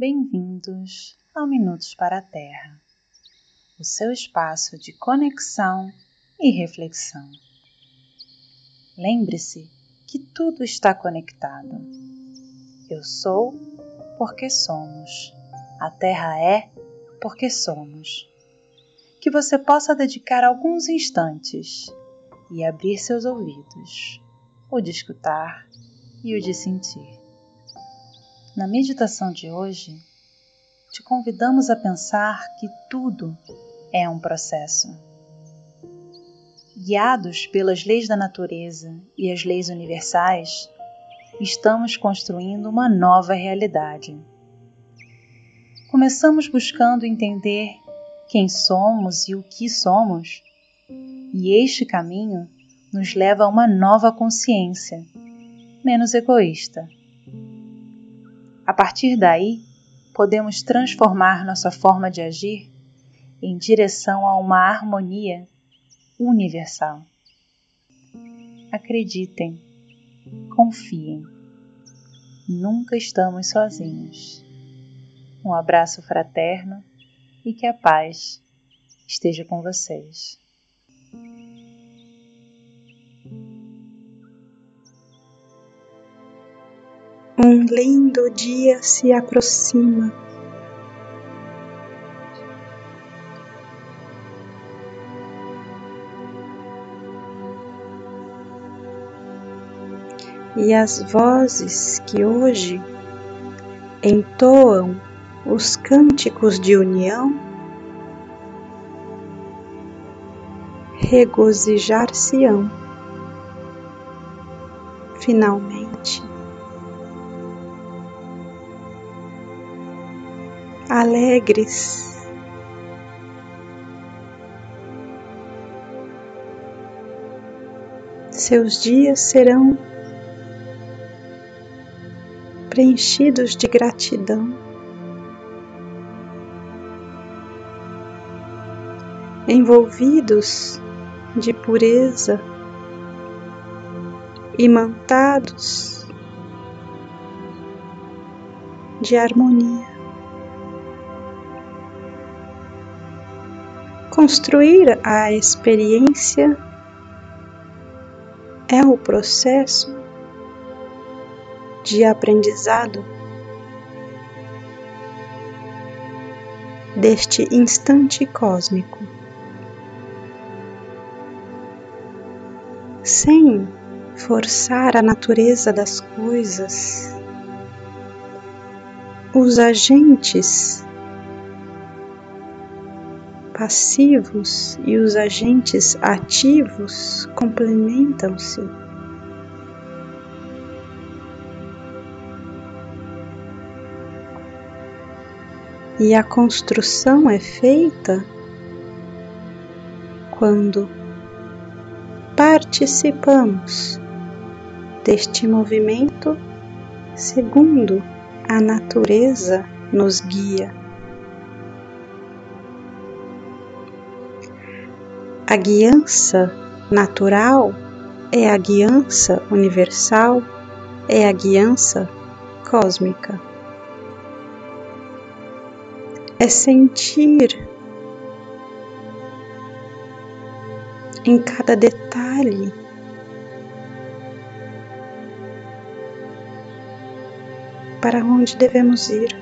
Bem-vindos ao Minutos para a Terra, o seu espaço de conexão e reflexão. Lembre-se que tudo está conectado. Eu sou porque somos. A Terra é porque somos. Que você possa dedicar alguns instantes e abrir seus ouvidos, o de escutar e o de sentir. Na meditação de hoje, te convidamos a pensar que tudo é um processo. Guiados pelas leis da natureza e as leis universais, estamos construindo uma nova realidade. Começamos buscando entender quem somos e o que somos, e este caminho nos leva a uma nova consciência, menos egoísta a partir daí, podemos transformar nossa forma de agir em direção a uma harmonia universal. Acreditem, confiem, nunca estamos sozinhos. Um abraço fraterno e que a paz esteja com vocês. Um lindo dia se aproxima. E as vozes que hoje entoam os cânticos de união regozijar-se-ão finalmente. Alegres. Seus dias serão preenchidos de gratidão, envolvidos de pureza, imantados de harmonia. Construir a experiência é o processo de aprendizado deste instante cósmico. Sem forçar a natureza das coisas, os agentes passivos e os agentes ativos complementam-se. E a construção é feita quando participamos deste movimento segundo a natureza nos guia. A guiança natural é a guiança universal, é a guiança cósmica. É sentir em cada detalhe para onde devemos ir.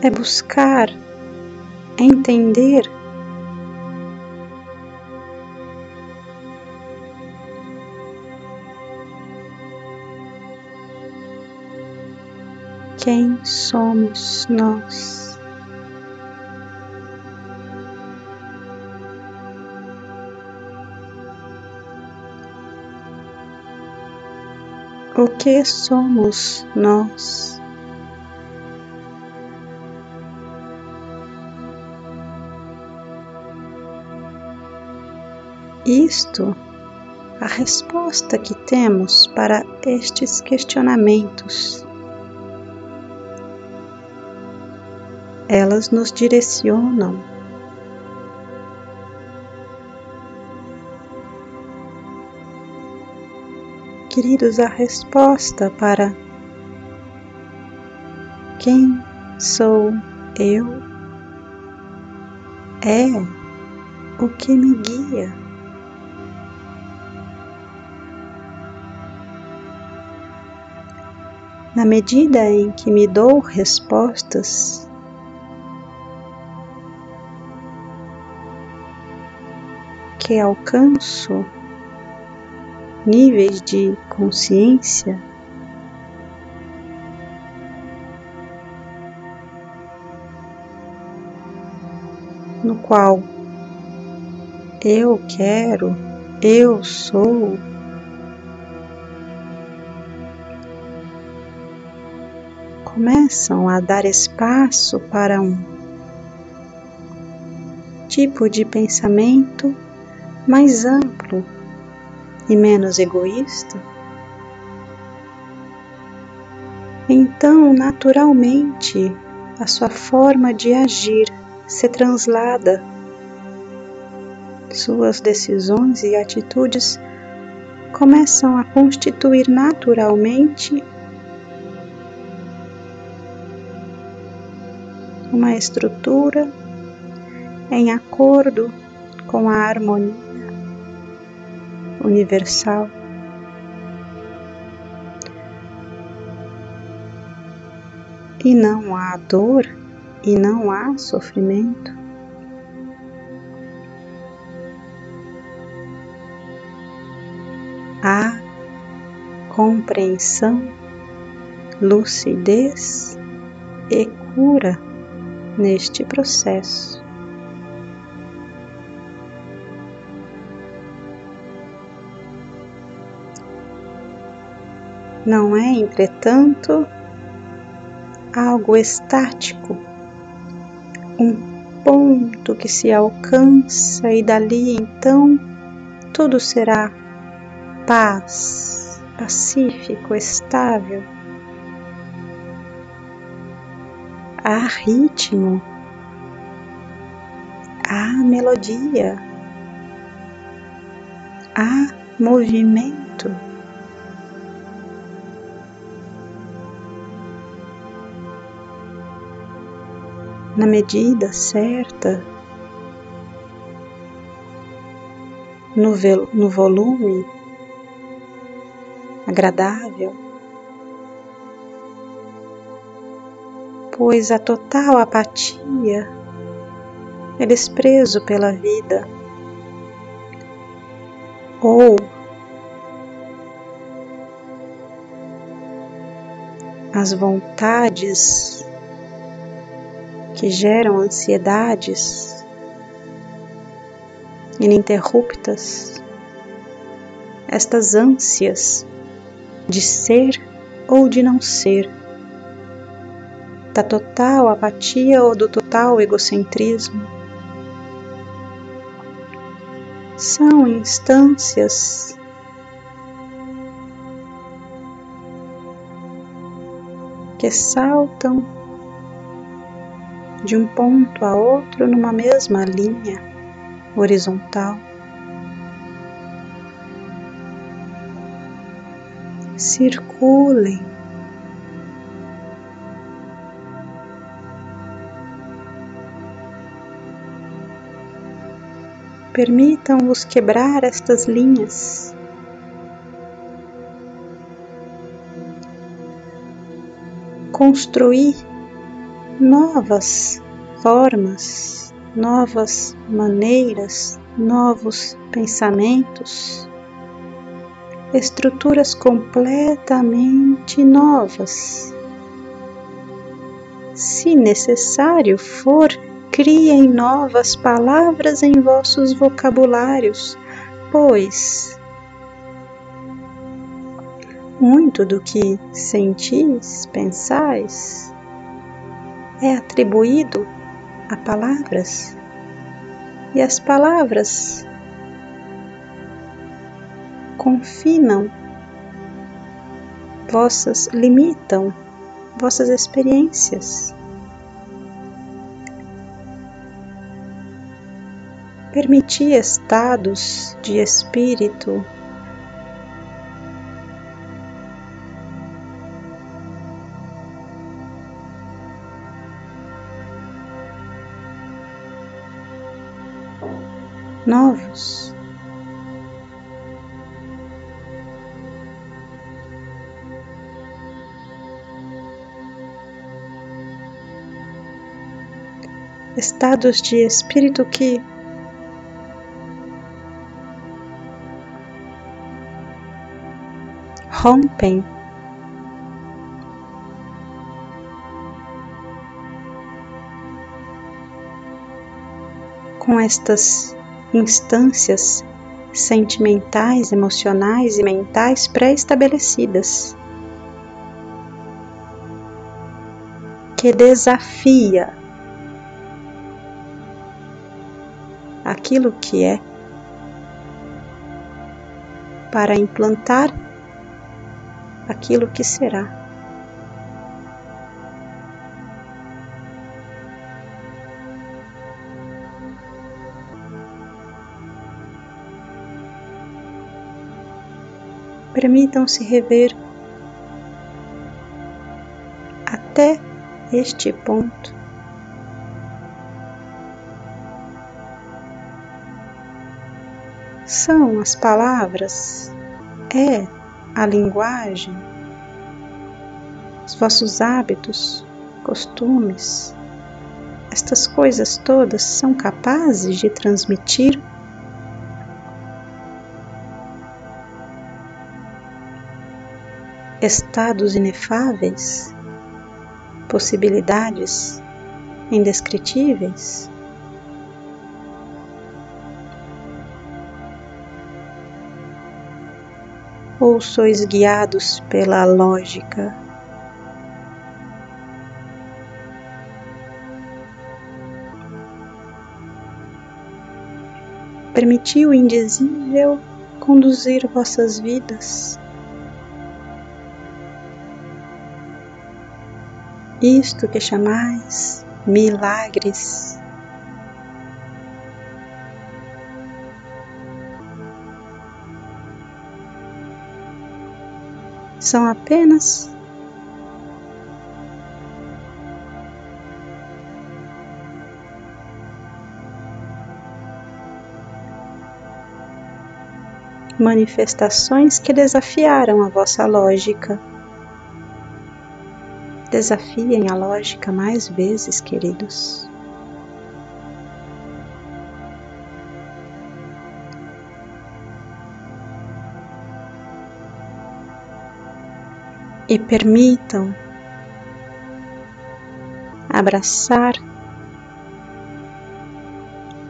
É buscar entender quem somos nós. O que somos nós? Isto a resposta que temos para estes questionamentos. Elas nos direcionam. queridos, a resposta para quem sou eu é o que me guia. Na medida em que me dou respostas, que alcanço níveis de consciência. No qual eu quero, eu sou, começam a dar espaço para um tipo de pensamento mais amplo e menos egoísta, então naturalmente a sua forma de agir se translada, suas decisões e atitudes começam a constituir naturalmente uma estrutura em acordo com a harmonia universal. E não há dor e não há sofrimento. Há compreensão, lucidez e cura neste processo. não é, entretanto, algo estático, um ponto que se alcança e dali então tudo será paz, pacífico, estável. Há ritmo, há melodia, há movimento. na medida certa, no, no volume agradável, pois a total apatia é desprezo pela vida. Ou as vontades que geram ansiedades ininterruptas, estas ânsias de ser ou de não ser, da total apatia ou do total egocentrismo, são instâncias que saltam de um ponto a outro numa mesma linha horizontal. Circulem. Permitam-vos quebrar estas linhas. Construir novas formas, novas maneiras, novos pensamentos, estruturas completamente novas. Se necessário for, criem novas palavras em vossos vocabulários, pois muito do que sentis, pensais, é atribuído a palavras e as palavras confinam vossas, limitam vossas experiências. permitir estados de espírito novos. Estados de espírito que rompem com estas instâncias sentimentais, emocionais e mentais pré-estabelecidas, que desafia aquilo que é para implantar aquilo que será. Permitam-se rever até este ponto. São as palavras, é a linguagem, os vossos hábitos, costumes, estas coisas todas são capazes de transmitir estados inefáveis, possibilidades indescritíveis. Ou sois guiados pela lógica? Permitiu o indizível conduzir vossas vidas. isto que chamais milagres. São apenas manifestações que desafiaram a vossa lógica. Desafiem a lógica mais vezes, queridos. E permitam abraçar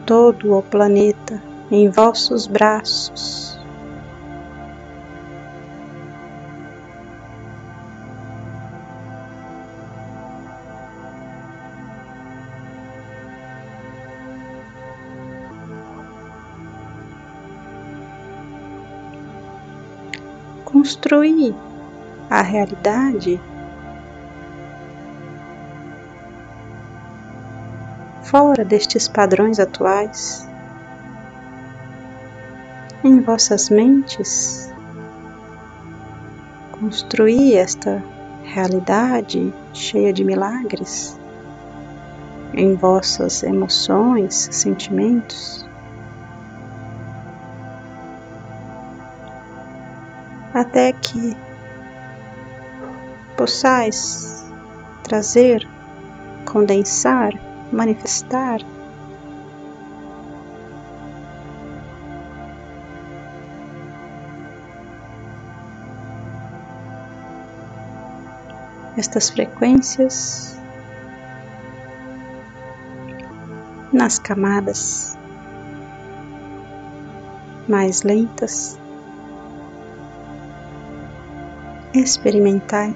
todo o planeta em vossos braços. construir a realidade fora destes padrões atuais, em vossas mentes, construir esta realidade cheia de milagres em vossas emoções, sentimentos. até que possais trazer, condensar, manifestar? Estas frequências nas camadas mais lentas experimentai,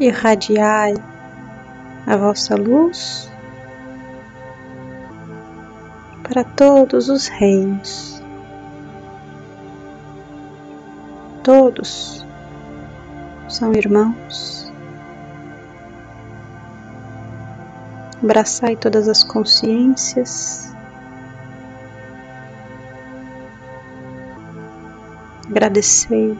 irradiai a vossa luz para todos os reinos. Todos são irmãos. Abraçai todas as consciências Agradecei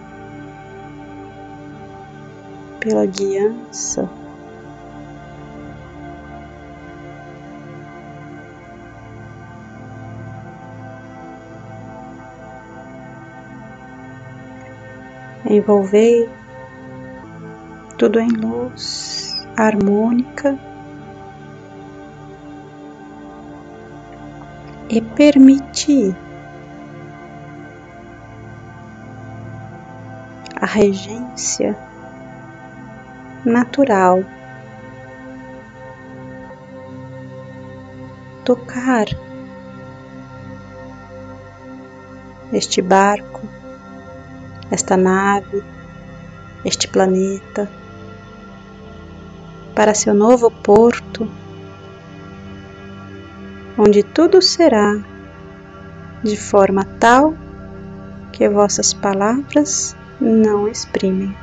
pela guiança. Envolvei tudo em luz harmônica e permiti a regência natural tocar este barco, esta nave, este planeta para seu novo porto, onde tudo será de forma tal que vossas palavras não exprimem.